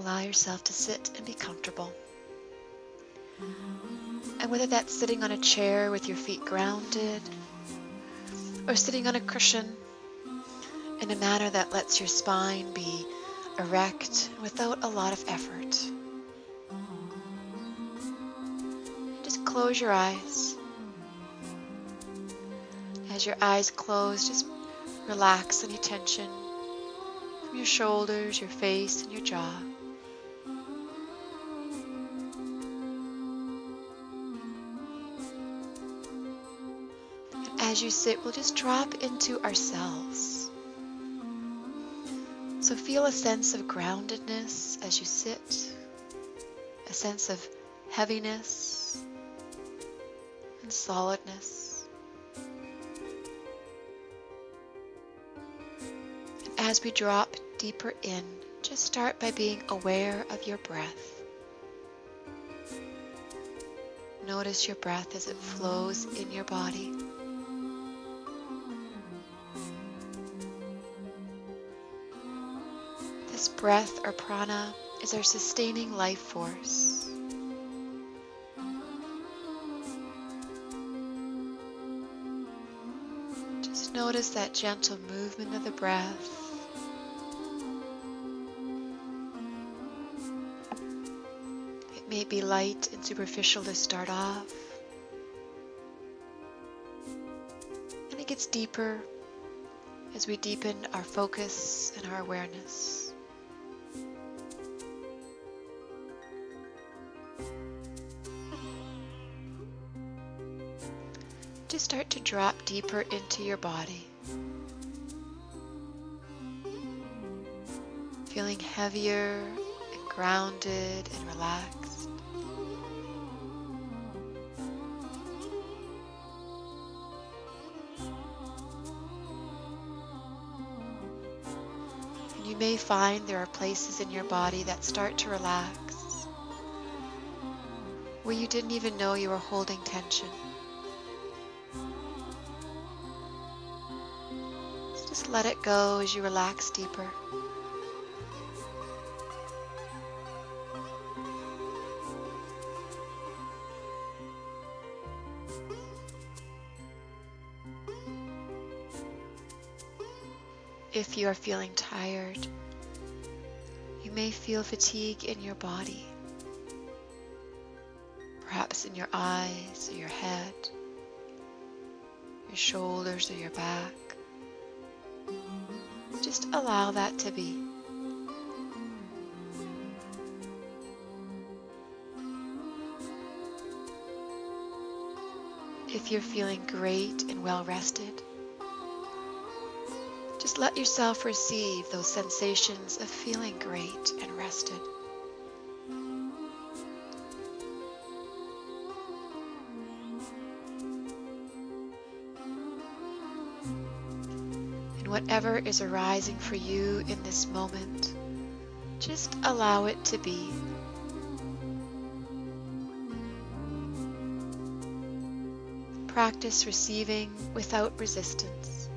allow yourself to sit and be comfortable. And whether that's sitting on a chair with your feet grounded, or sitting on a cushion in a manner that lets your spine be erect without a lot of effort. Just close your eyes. As your eyes close, just relax any tension from your shoulders, your face, and your jaw. As you sit, we'll just drop into ourselves. So feel a sense of groundedness as you sit, a sense of heaviness and solidness. And as we drop deeper in, just start by being aware of your breath. Notice your breath as it flows in your body. This breath or prana is our sustaining life force. Just notice that gentle movement of the breath. It may be light and superficial to start off. And it gets deeper as we deepen our focus and our awareness. Just start to drop deeper into your body. Feeling heavier and grounded and relaxed. And you may find there are places in your body that start to relax where you didn't even know you were holding tension. Let it go as you relax deeper. If you are feeling tired, you may feel fatigue in your body, perhaps in your eyes or your head, your shoulders or your back. Just allow that to be. If you're feeling great and well rested, just let yourself receive those sensations of feeling great and rested. Whatever is arising for you in this moment, just allow it to be. Practice receiving without resistance.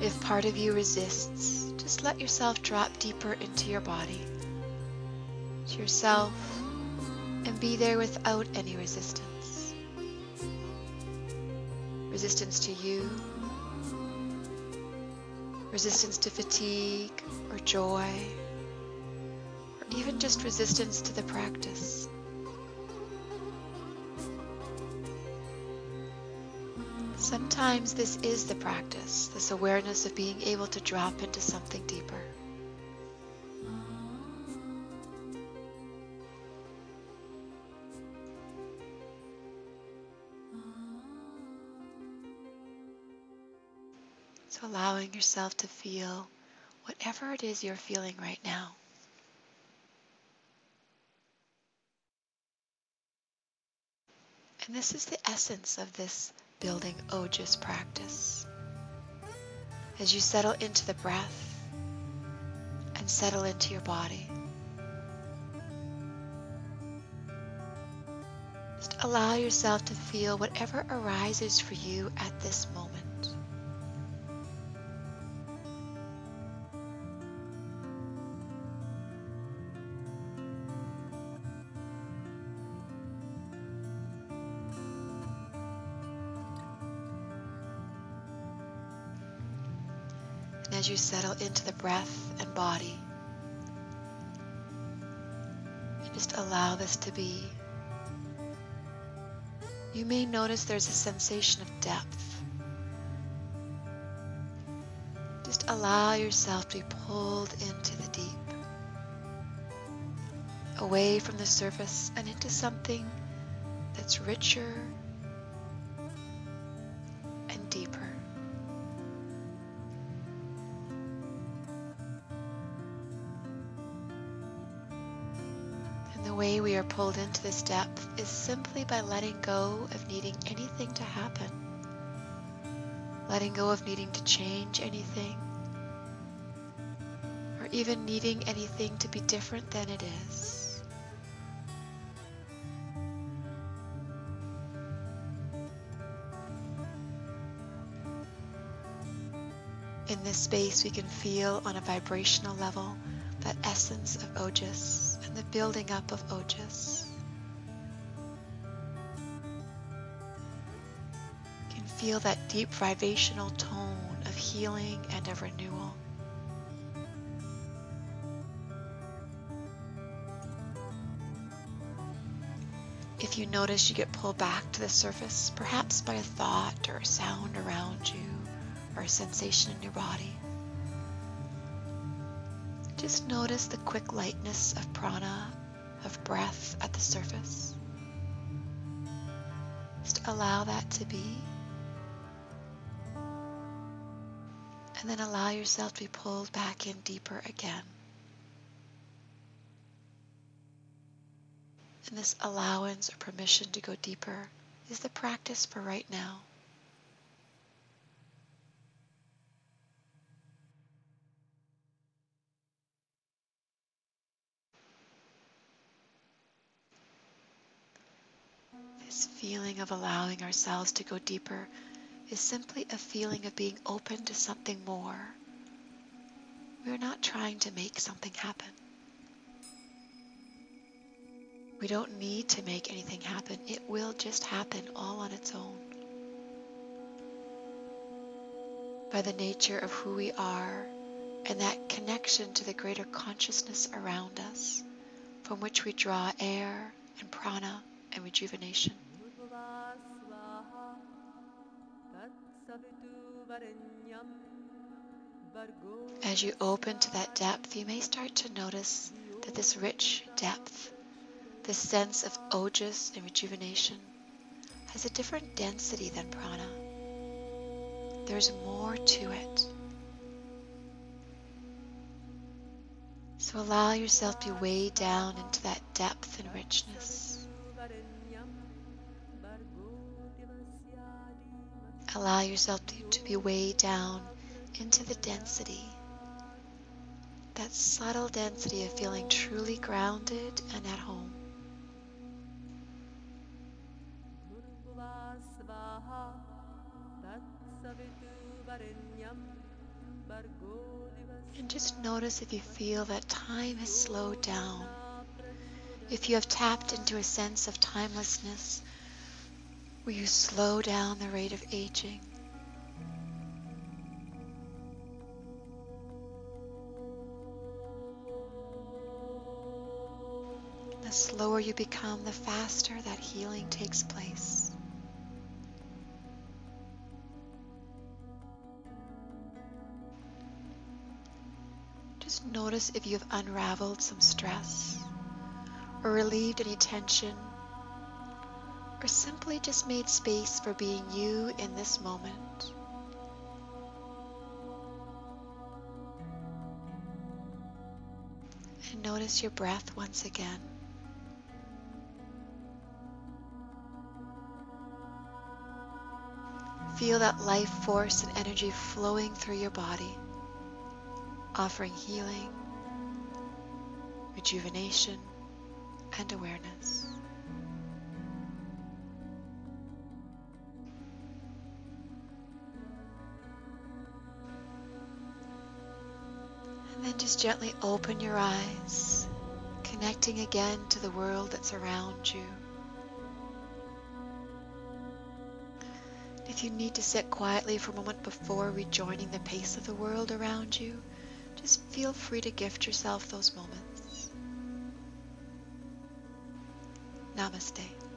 If part of you resists, just let yourself drop deeper into your body, to yourself, be there without any resistance. Resistance to you, resistance to fatigue or joy, or even just resistance to the practice. Sometimes this is the practice, this awareness of being able to drop into something deeper. So allowing yourself to feel whatever it is you're feeling right now. And this is the essence of this building Ojas practice. As you settle into the breath and settle into your body, just Just allow yourself to feel whatever arises for you at this moment. As you settle into the breath and body, just allow this to be. You may notice there's a sensation of depth. Just allow yourself to be pulled into the deep, away from the surface and into something that's richer way we are pulled into this depth is simply by letting go of needing anything to happen, letting go of needing to change anything, or even needing anything to be different than it is. In this space, we can feel on a vibrational level that essence of Ojas and the building up of Ojas. You can feel that deep vibrational tone of healing and of renewal. If you notice you get pulled back to the surface, perhaps by a thought or a sound around you or a sensation in your body, just notice the quick lightness of prana, of breath at the surface. Just allow that to be. And then allow yourself to be pulled back in deeper again. And this allowance or permission to go deeper is the practice for right now. This feeling of allowing ourselves to go deeper is simply a feeling of being open to something more. We're not trying to make something happen. We don't need to make anything happen. It will just happen all on its own. By the nature of who we are and that connection to the greater consciousness around us, from which we draw air and prana and rejuvenation. As you open to that depth, you may start to notice that this rich depth, this sense of ojas and rejuvenation, has a different density than prana. There's more to it. So allow yourself to be weighed down into that depth and richness. Allow yourself to, be weighed down into the density, that subtle density of feeling truly grounded and at home. And just notice if you feel that time has slowed down. If you have tapped into a sense of timelessness, will you slow down the rate of aging? The slower you become, the faster that healing takes place. Just notice if you have unraveled some stress or relieved any tension or simply just made space for being you in this moment. And notice your breath once again. Feel that life force and energy flowing through your body, offering healing, rejuvenation, and awareness. And then just gently open your eyes, connecting again to the world that's around you. If you need to sit quietly for a moment before rejoining the pace of the world around you, just feel free to gift yourself those moments. Namaste.